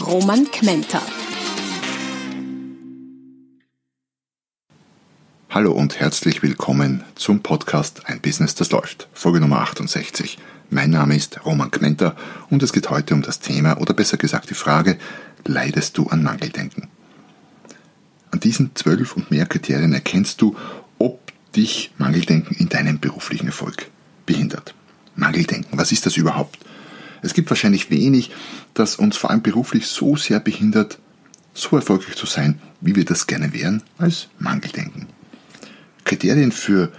Roman Kmenter. Hallo und herzlich willkommen zum Podcast Ein Business, das läuft, Folge Nummer 68. Mein Name ist Roman Kmenter und es geht heute um das Thema oder besser gesagt die Frage, leidest du an Mangeldenken? An diesen zwölf und mehr Kriterien erkennst du, ob dich Mangeldenken in deinem beruflichen Erfolg behindert. Mangeldenken, was ist das überhaupt? Es gibt wahrscheinlich wenig, das uns vor allem beruflich so sehr behindert, so erfolgreich zu sein, wie wir das gerne wären, als Mangeldenken. Kriterien für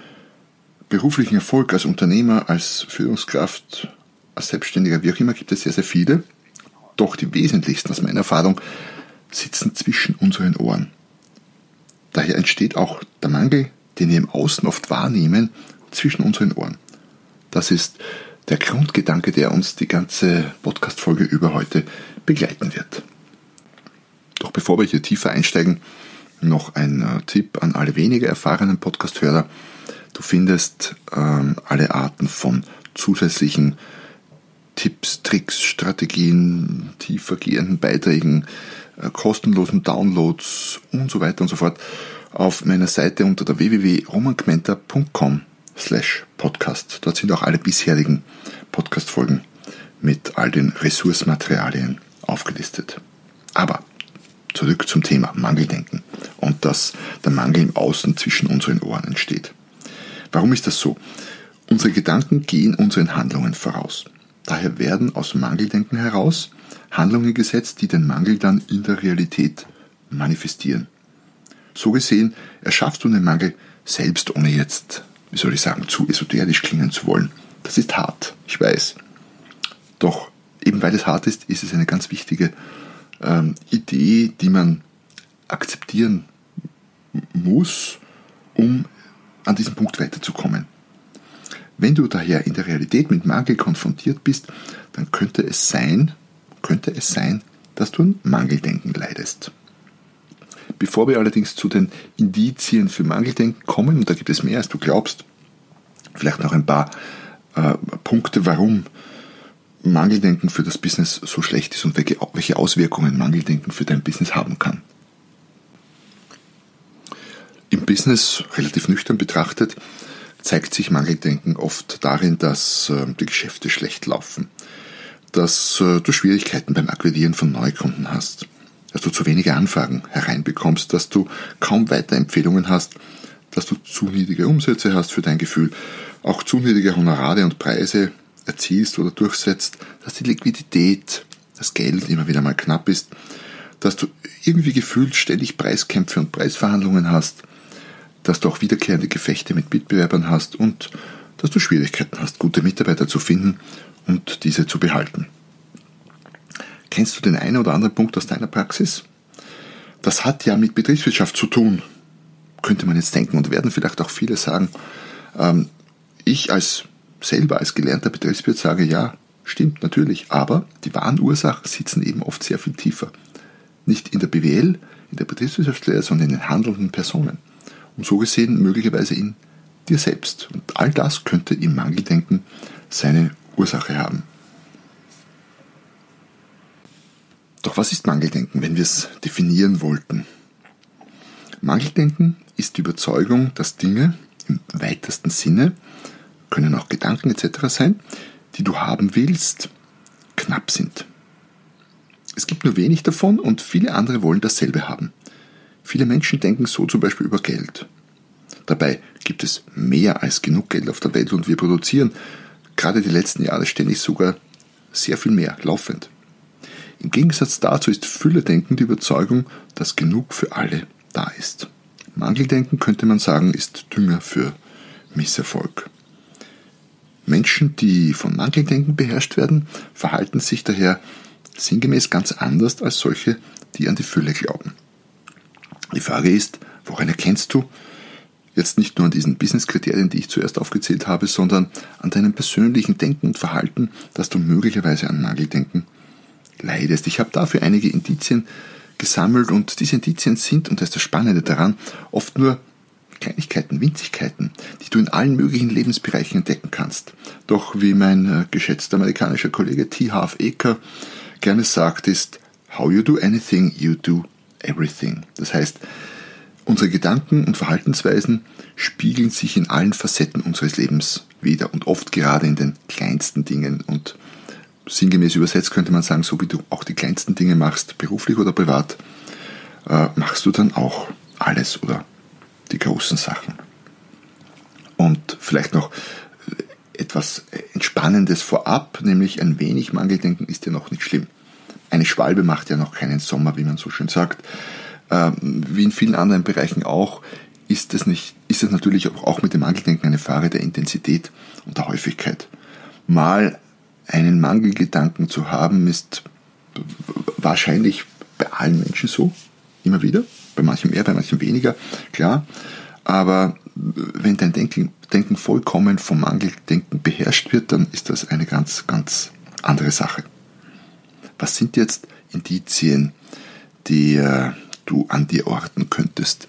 beruflichen Erfolg als Unternehmer, als Führungskraft, als Selbstständiger, wie auch immer, gibt es sehr, sehr viele. Doch die wesentlichsten aus meiner Erfahrung sitzen zwischen unseren Ohren. Daher entsteht auch der Mangel, den wir im Außen oft wahrnehmen, zwischen unseren Ohren. Das ist der Grundgedanke, der uns die ganze Podcast-Folge über heute begleiten wird. Doch bevor wir hier tiefer einsteigen, noch ein äh, Tipp an alle weniger erfahrenen Podcast-Hörer. Du findest ähm, alle Arten von zusätzlichen Tipps, Tricks, Strategien, tiefergehenden Beiträgen, äh, kostenlosen Downloads und so weiter und so fort auf meiner Seite unter der www.romangmenta.com slash podcast. Dort sind auch alle bisherigen Podcast-Folgen mit all den Ressourcematerialien aufgelistet. Aber zurück zum Thema Mangeldenken und dass der Mangel im Außen zwischen unseren Ohren entsteht. Warum ist das so? Unsere Gedanken gehen unseren Handlungen voraus. Daher werden aus Mangeldenken heraus Handlungen gesetzt, die den Mangel dann in der Realität manifestieren. So gesehen erschaffst du den Mangel selbst, ohne jetzt wie soll ich sagen, zu esoterisch klingen zu wollen. Das ist hart, ich weiß. Doch eben weil es hart ist, ist es eine ganz wichtige ähm, Idee, die man akzeptieren muss, um an diesem Punkt weiterzukommen. Wenn du daher in der Realität mit Mangel konfrontiert bist, dann könnte es sein, könnte es sein, dass du ein Mangeldenken leidest. Bevor wir allerdings zu den Indizien für Mangeldenken kommen, und da gibt es mehr als du glaubst, vielleicht noch ein paar äh, Punkte, warum Mangeldenken für das Business so schlecht ist und welche, welche Auswirkungen Mangeldenken für dein Business haben kann. Im Business, relativ nüchtern betrachtet, zeigt sich Mangeldenken oft darin, dass äh, die Geschäfte schlecht laufen, dass äh, du Schwierigkeiten beim Akquirieren von Neukunden hast, dass du zu wenige Anfragen hereinbekommst, dass du kaum Weiterempfehlungen hast, dass du zu niedrige Umsätze hast für dein Gefühl, auch zu niedrige Honorare und Preise erzielst oder durchsetzt, dass die Liquidität, das Geld immer wieder mal knapp ist, dass du irgendwie gefühlt ständig Preiskämpfe und Preisverhandlungen hast, dass du auch wiederkehrende Gefechte mit Mitbewerbern hast und dass du Schwierigkeiten hast, gute Mitarbeiter zu finden und diese zu behalten. Kennst du den einen oder anderen Punkt aus deiner Praxis? Das hat ja mit Betriebswirtschaft zu tun, könnte man jetzt denken und werden vielleicht auch viele sagen. Ähm, ich als selber als gelernter Betriebswirt sage, ja, stimmt natürlich, aber die wahren Ursachen sitzen eben oft sehr viel tiefer. Nicht in der BWL, in der Betriebswirtschaftslehre, sondern in den handelnden Personen. Und so gesehen möglicherweise in dir selbst. Und all das könnte im Mangeldenken seine Ursache haben. Doch was ist Mangeldenken, wenn wir es definieren wollten? Mangeldenken ist die Überzeugung, dass Dinge im weitesten Sinne, können auch Gedanken etc. sein, die du haben willst, knapp sind. Es gibt nur wenig davon und viele andere wollen dasselbe haben. Viele Menschen denken so zum Beispiel über Geld. Dabei gibt es mehr als genug Geld auf der Welt und wir produzieren gerade die letzten Jahre ständig sogar sehr viel mehr, laufend. Im Gegensatz dazu ist Fülledenken die Überzeugung, dass genug für alle da ist. Mangeldenken könnte man sagen, ist Dünger für Misserfolg. Menschen, die von Mangeldenken beherrscht werden, verhalten sich daher sinngemäß ganz anders als solche, die an die Fülle glauben. Die Frage ist, woran erkennst du, jetzt nicht nur an diesen Business-Kriterien, die ich zuerst aufgezählt habe, sondern an deinem persönlichen Denken und Verhalten, dass du möglicherweise an Mangeldenken leidest. Ich habe dafür einige Indizien gesammelt und diese Indizien sind, und das ist das Spannende daran, oft nur Kleinigkeiten, Winzigkeiten, die du in allen möglichen Lebensbereichen entdecken kannst. Doch wie mein äh, geschätzter amerikanischer Kollege T. Half Acre gerne sagt, ist How you do anything, you do everything. Das heißt, unsere Gedanken und Verhaltensweisen spiegeln sich in allen Facetten unseres Lebens wieder und oft gerade in den kleinsten Dingen und sinngemäß übersetzt könnte man sagen, so wie du auch die kleinsten Dinge machst, beruflich oder privat, äh, machst du dann auch alles oder die großen Sachen. Und vielleicht noch etwas Entspannendes vorab, nämlich ein wenig Mangeldenken ist ja noch nicht schlimm. Eine Schwalbe macht ja noch keinen Sommer, wie man so schön sagt. Ähm, wie in vielen anderen Bereichen auch, ist es, nicht, ist es natürlich auch mit dem Mangeldenken eine Frage der Intensität und der Häufigkeit. Mal einen Mangelgedanken zu haben, ist wahrscheinlich bei allen Menschen so, immer wieder, bei manchen mehr, bei manchen weniger, klar. Aber wenn dein Denken, Denken vollkommen vom Mangeldenken beherrscht wird, dann ist das eine ganz, ganz andere Sache. Was sind jetzt Indizien, die äh, du an dir orten könntest,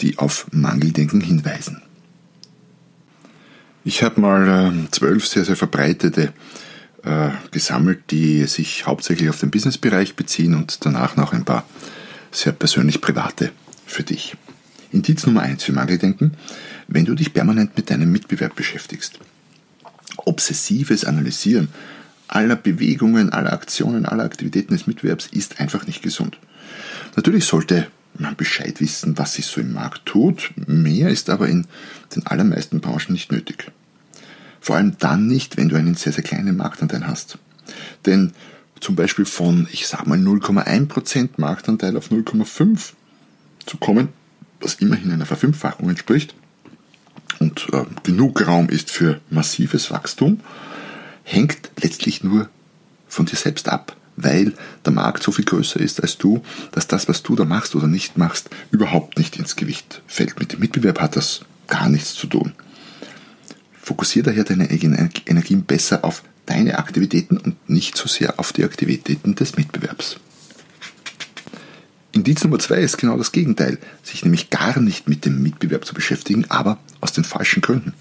die auf Mangeldenken hinweisen? Ich habe mal äh, zwölf sehr, sehr verbreitete äh, gesammelt, die sich hauptsächlich auf den Businessbereich beziehen und danach noch ein paar sehr persönlich private für dich. Indiz Nummer eins für Mangeldenken, wenn du dich permanent mit deinem Mitbewerb beschäftigst. Obsessives Analysieren aller Bewegungen, aller Aktionen, aller Aktivitäten des Mitbewerbs ist einfach nicht gesund. Natürlich sollte man Bescheid wissen, was sich so im Markt tut, mehr ist aber in den allermeisten Branchen nicht nötig. Vor allem dann nicht, wenn du einen sehr, sehr kleinen Marktanteil hast. Denn zum Beispiel von, ich sag mal, 0,1% Marktanteil auf 0,5 zu kommen, was immerhin einer Verfünffachung entspricht und äh, genug Raum ist für massives Wachstum, hängt letztlich nur von dir selbst ab, weil der Markt so viel größer ist als du, dass das, was du da machst oder nicht machst, überhaupt nicht ins Gewicht fällt. Mit dem Mitbewerb hat das gar nichts zu tun. Fokussiere daher deine Energien besser auf deine Aktivitäten und nicht so sehr auf die Aktivitäten des Mitbewerbs. Indiz Nummer zwei ist genau das Gegenteil, sich nämlich gar nicht mit dem Mitbewerb zu beschäftigen, aber aus den falschen Gründen.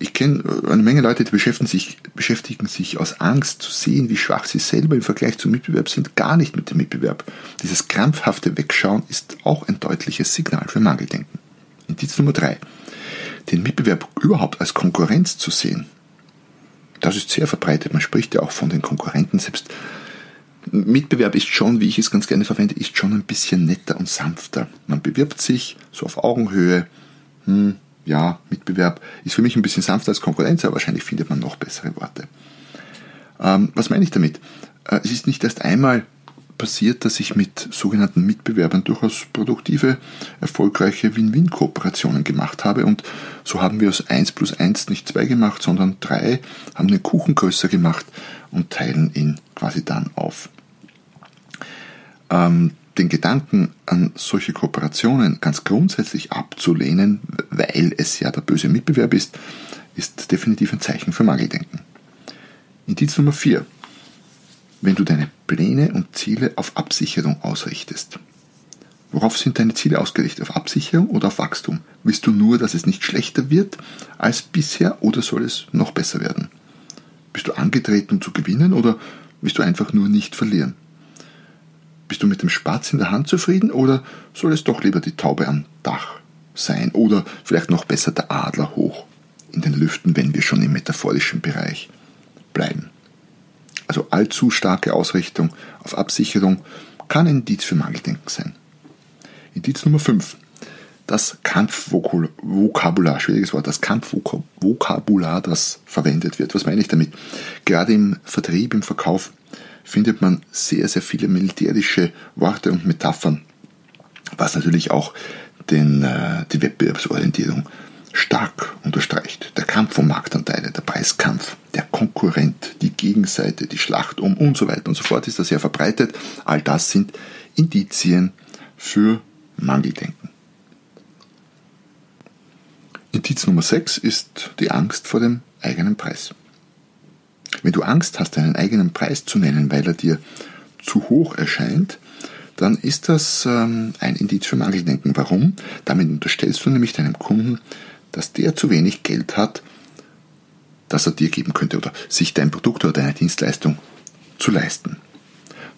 Ich kenne äh, eine Menge Leute, die beschäftigen sich, beschäftigen sich aus Angst zu sehen, wie schwach sie selber im Vergleich zum Mitbewerb sind, gar nicht mit dem Mitbewerb. Dieses krampfhafte Wegschauen ist auch ein deutliches Signal für Mangeldenken. Indiz Nummer drei den Mitbewerb überhaupt als Konkurrenz zu sehen, das ist sehr verbreitet. Man spricht ja auch von den Konkurrenten. Selbst Mitbewerb ist schon, wie ich es ganz gerne verwende, ist schon ein bisschen netter und sanfter. Man bewirbt sich so auf Augenhöhe. Hm, ja, Mitbewerb ist für mich ein bisschen sanfter als Konkurrenz, aber wahrscheinlich findet man noch bessere Worte. Ähm, was meine ich damit? Äh, es ist nicht erst einmal passiert, dass ich mit sogenannten Mitbewerbern durchaus produktive, erfolgreiche Win-Win-Kooperationen gemacht habe. Und so haben wir aus 1 plus 1 nicht 2 gemacht, sondern 3, haben den Kuchen größer gemacht und teilen ihn quasi dann auf. Ähm, den Gedanken an solche Kooperationen ganz grundsätzlich abzulehnen, weil es ja der böse Mitbewerb ist, ist definitiv ein Zeichen für Mangeldenken. Indiz Nummer 4 wenn du deine Pläne und Ziele auf Absicherung ausrichtest. Worauf sind deine Ziele ausgerichtet? Auf Absicherung oder auf Wachstum? Willst du nur, dass es nicht schlechter wird als bisher oder soll es noch besser werden? Bist du angetreten, um zu gewinnen oder willst du einfach nur nicht verlieren? Bist du mit dem Spatz in der Hand zufrieden oder soll es doch lieber die Taube am Dach sein oder vielleicht noch besser der Adler hoch in den Lüften, wenn wir schon im metaphorischen Bereich bleiben? Also allzu starke Ausrichtung auf Absicherung, kann ein Indiz für Mangeldenken sein. Indiz Nummer 5. Das Kampfvokabular, schwieriges Wort, das Kampfvokabular, das verwendet wird. Was meine ich damit? Gerade im Vertrieb, im Verkauf findet man sehr, sehr viele militärische Worte und Metaphern, was natürlich auch den, äh, die Wettbewerbsorientierung stark unterstreicht. Der Kampf um Marktanteile, der Preiskampf, der Konkurrent, die Gegenseite, die Schlacht um und so weiter und so fort ist da sehr verbreitet. All das sind Indizien für Mangeldenken. Indiz Nummer 6 ist die Angst vor dem eigenen Preis. Wenn du Angst hast, deinen eigenen Preis zu nennen, weil er dir zu hoch erscheint, dann ist das ähm, ein Indiz für Mangeldenken. Warum? Damit unterstellst du nämlich deinem Kunden, dass der zu wenig Geld hat, das er dir geben könnte oder sich dein Produkt oder deine Dienstleistung zu leisten.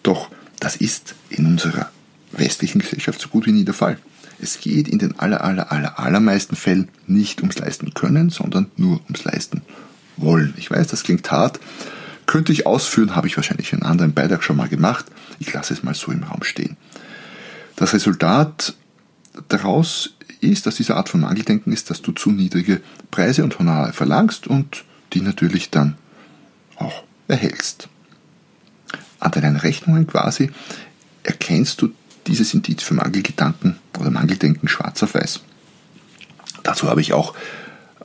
Doch das ist in unserer westlichen Gesellschaft so gut wie nie der Fall. Es geht in den aller, aller, aller, allermeisten Fällen nicht ums Leisten können, sondern nur ums Leisten wollen. Ich weiß, das klingt hart. Könnte ich ausführen, habe ich wahrscheinlich in einem anderen Beitrag schon mal gemacht. Ich lasse es mal so im Raum stehen. Das Resultat daraus ist, dass diese Art von Mangeldenken ist, dass du zu niedrige Preise und Honorare verlangst und die natürlich dann auch erhältst. An deinen Rechnungen quasi erkennst du dieses Indiz für Mangelgedanken oder Mangeldenken schwarz auf weiß. Dazu habe ich auch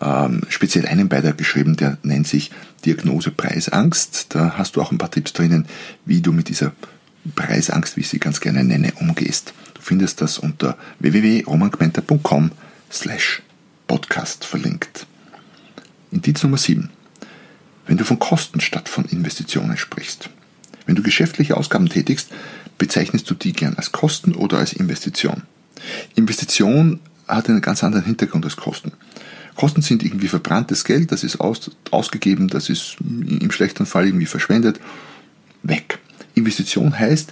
ähm, speziell einen Beitrag geschrieben, der nennt sich Diagnose Preisangst. Da hast du auch ein paar Tipps drinnen, wie du mit dieser Preisangst, wie ich sie ganz gerne nenne, umgehst. Findest das unter www.romangmenta.com slash podcast verlinkt. Indiz Nummer 7. Wenn du von Kosten statt von Investitionen sprichst. Wenn du geschäftliche Ausgaben tätigst, bezeichnest du die gern als Kosten oder als Investition. Investition hat einen ganz anderen Hintergrund als Kosten. Kosten sind irgendwie verbranntes Geld, das ist aus, ausgegeben, das ist im schlechten Fall irgendwie verschwendet, weg. Investition heißt,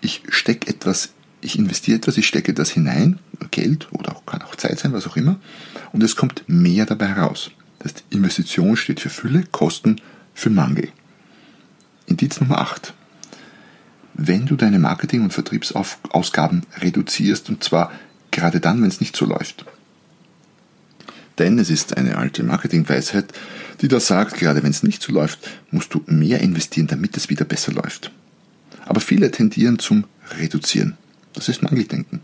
ich stecke etwas, ich investiere etwas, ich stecke das hinein, Geld oder auch, kann auch Zeit sein, was auch immer, und es kommt mehr dabei heraus. Das heißt, Investition steht für Fülle, Kosten für Mangel. Indiz Nummer 8. Wenn du deine Marketing- und Vertriebsausgaben reduzierst, und zwar gerade dann, wenn es nicht so läuft, denn es ist eine alte Marketingweisheit, die da sagt, gerade wenn es nicht so läuft, musst du mehr investieren, damit es wieder besser läuft. Aber viele tendieren zum Reduzieren. Das ist Mangeldenken.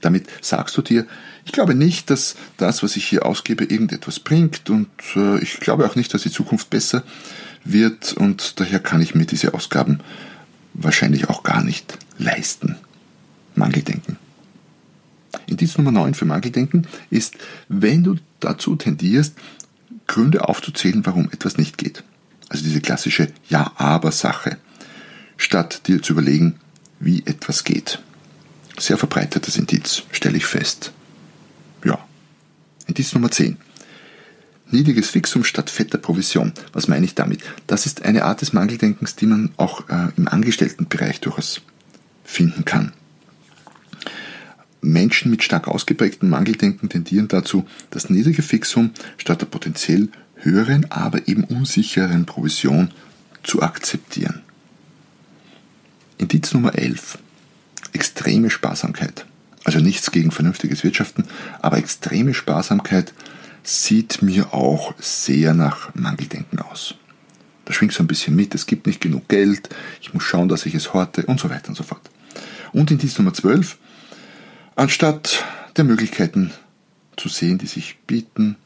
Damit sagst du dir, ich glaube nicht, dass das, was ich hier ausgebe, irgendetwas bringt und äh, ich glaube auch nicht, dass die Zukunft besser wird und daher kann ich mir diese Ausgaben wahrscheinlich auch gar nicht leisten. Mangeldenken. Indiz Nummer 9 für Mangeldenken ist, wenn du dazu tendierst, Gründe aufzuzählen, warum etwas nicht geht. Also diese klassische Ja-Aber-Sache, statt dir zu überlegen, wie etwas geht. Sehr verbreitetes Indiz, stelle ich fest. Ja. Indiz Nummer 10. Niedriges Fixum statt fetter Provision. Was meine ich damit? Das ist eine Art des Mangeldenkens, die man auch äh, im Angestelltenbereich durchaus finden kann. Menschen mit stark ausgeprägtem Mangeldenken tendieren dazu, das niedrige Fixum statt der potenziell höheren, aber eben unsicheren Provision zu akzeptieren. Indiz Nummer 11. Extreme Sparsamkeit. Also nichts gegen vernünftiges Wirtschaften, aber extreme Sparsamkeit sieht mir auch sehr nach Mangeldenken aus. Da schwingt so ein bisschen mit, es gibt nicht genug Geld, ich muss schauen, dass ich es horte und so weiter und so fort. Und Indiz Nummer 12. Anstatt der Möglichkeiten zu sehen, die sich bieten,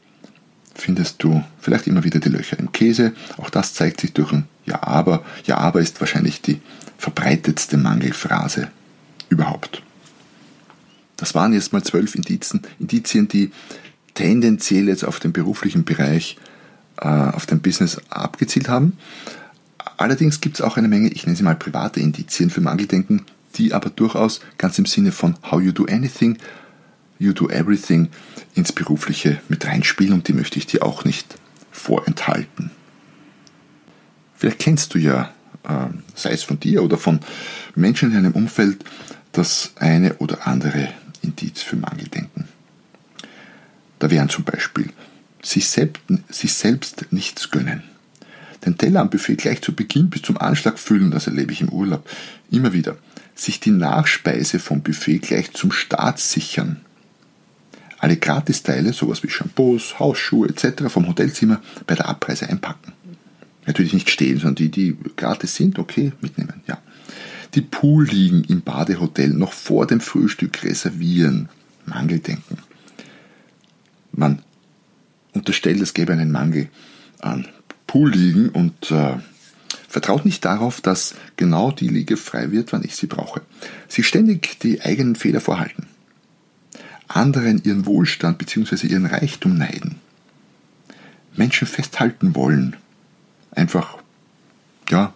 findest du vielleicht immer wieder die Löcher im Käse. Auch das zeigt sich durch ein Ja, aber. Ja, aber ist wahrscheinlich die verbreitetste Mangelphrase überhaupt. Das waren jetzt mal zwölf Indizien, Indizien, die tendenziell jetzt auf den beruflichen Bereich, äh, auf den Business abgezielt haben. Allerdings gibt es auch eine Menge, ich nenne sie mal private Indizien für Mangeldenken, die aber durchaus ganz im Sinne von How you do anything, you do everything ins Berufliche mit reinspielen und die möchte ich dir auch nicht vorenthalten. Vielleicht kennst du ja, äh, sei es von dir oder von Menschen in deinem Umfeld, das eine oder andere Indiz für Mangeldenken. Da wären zum Beispiel sich selbst, sich selbst nichts gönnen. Den Teller am Buffet gleich zu Beginn bis zum Anschlag füllen, das erlebe ich im Urlaub immer wieder sich die Nachspeise vom Buffet gleich zum Start sichern. Alle Gratisteile, sowas wie Shampoos, Hausschuhe etc. vom Hotelzimmer bei der Abreise einpacken. Natürlich nicht stehen, sondern die, die gratis sind, okay, mitnehmen, ja. Die Poolliegen im Badehotel noch vor dem Frühstück reservieren. Mangeldenken. Man unterstellt, es gäbe einen Mangel an Poolliegen und äh, vertraut nicht darauf, dass genau die Liege frei wird, wann ich sie brauche. Sie ständig die eigenen Fehler vorhalten, anderen ihren Wohlstand bzw. ihren Reichtum neiden, Menschen festhalten wollen, einfach, ja,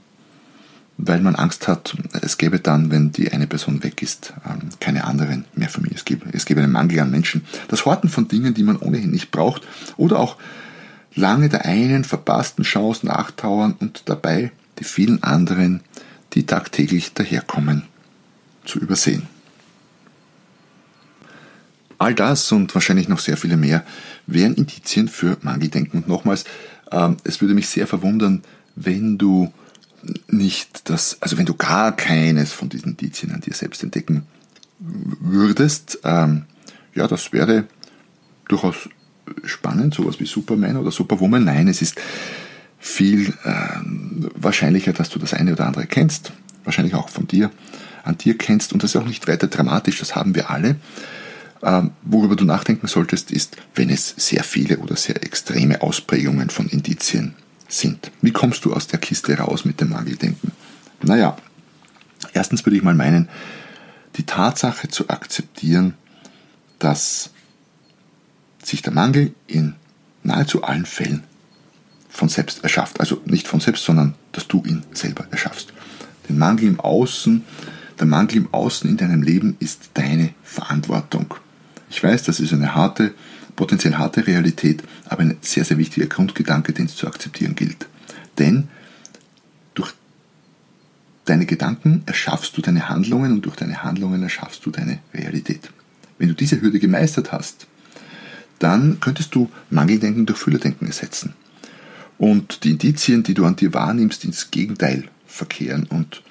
weil man Angst hat, es gäbe dann, wenn die eine Person weg ist, ähm, keine anderen mehr für mich. Es gäbe, es gäbe einen Mangel an Menschen. Das Horten von Dingen, die man ohnehin nicht braucht oder auch lange der einen verpassten Chance nachtrauern und dabei die vielen anderen, die tagtäglich daherkommen, zu übersehen. All das und wahrscheinlich noch sehr viele mehr wären Indizien für Mangeldenken. Und nochmals, ähm, es würde mich sehr verwundern, wenn du nicht das, also wenn du gar keines von diesen Indizien an dir selbst entdecken würdest, ähm, ja, das wäre durchaus spannend, sowas wie Superman oder Superwoman. Nein, es ist viel äh, wahrscheinlicher, dass du das eine oder andere kennst, wahrscheinlich auch von dir, an dir kennst und das ist auch nicht weiter dramatisch, das haben wir alle. Ähm, worüber du nachdenken solltest, ist, wenn es sehr viele oder sehr extreme Ausprägungen von Indizien sind. Wie kommst du aus der Kiste raus mit dem Mangeldenken? Naja, erstens würde ich mal meinen, die Tatsache zu akzeptieren, dass sich der Mangel in nahezu allen Fällen von selbst erschafft. Also nicht von selbst, sondern dass du ihn selber erschaffst. Den Mangel im Außen, der Mangel im Außen in deinem Leben ist deine Verantwortung. Ich weiß, das ist eine harte, potenziell harte Realität, aber ein sehr, sehr wichtiger Grundgedanke, den es zu akzeptieren gilt. Denn durch deine Gedanken erschaffst du deine Handlungen und durch deine Handlungen erschaffst du deine Realität. Wenn du diese Hürde gemeistert hast, dann könntest du Mangeldenken durch Füllerdenken ersetzen und die Indizien, die du an dir wahrnimmst, ins Gegenteil verkehren und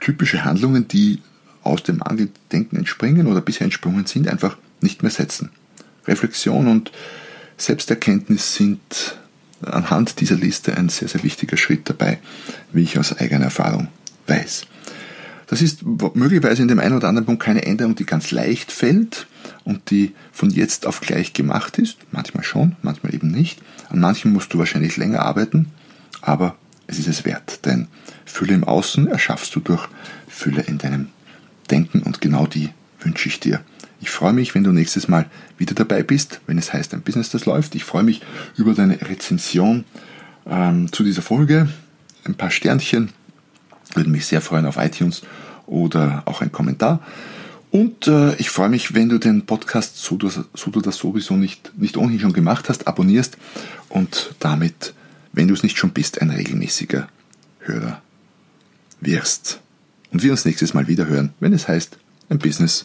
typische Handlungen, die aus dem Angedenken entspringen oder bisher entsprungen sind, einfach nicht mehr setzen. Reflexion und Selbsterkenntnis sind anhand dieser Liste ein sehr, sehr wichtiger Schritt dabei, wie ich aus eigener Erfahrung weiß. Das ist möglicherweise in dem einen oder anderen Punkt keine Änderung, die ganz leicht fällt und die von jetzt auf gleich gemacht ist. Manchmal schon, manchmal eben nicht. An manchen musst du wahrscheinlich länger arbeiten, aber es ist es wert, denn Fülle im Außen erschaffst du durch Fülle in deinem Denken und genau die wünsche ich dir. Ich freue mich, wenn du nächstes Mal wieder dabei bist, wenn es heißt ein Business, das läuft. Ich freue mich über deine Rezension ähm, zu dieser Folge. Ein paar Sternchen würde mich sehr freuen auf iTunes oder auch ein Kommentar. Und äh, ich freue mich, wenn du den Podcast, so du, so du das sowieso nicht, nicht ohnehin schon gemacht hast, abonnierst und damit, wenn du es nicht schon bist, ein regelmäßiger Hörer wirst. Und wir uns nächstes Mal wieder hören, wenn es heißt, ein Business,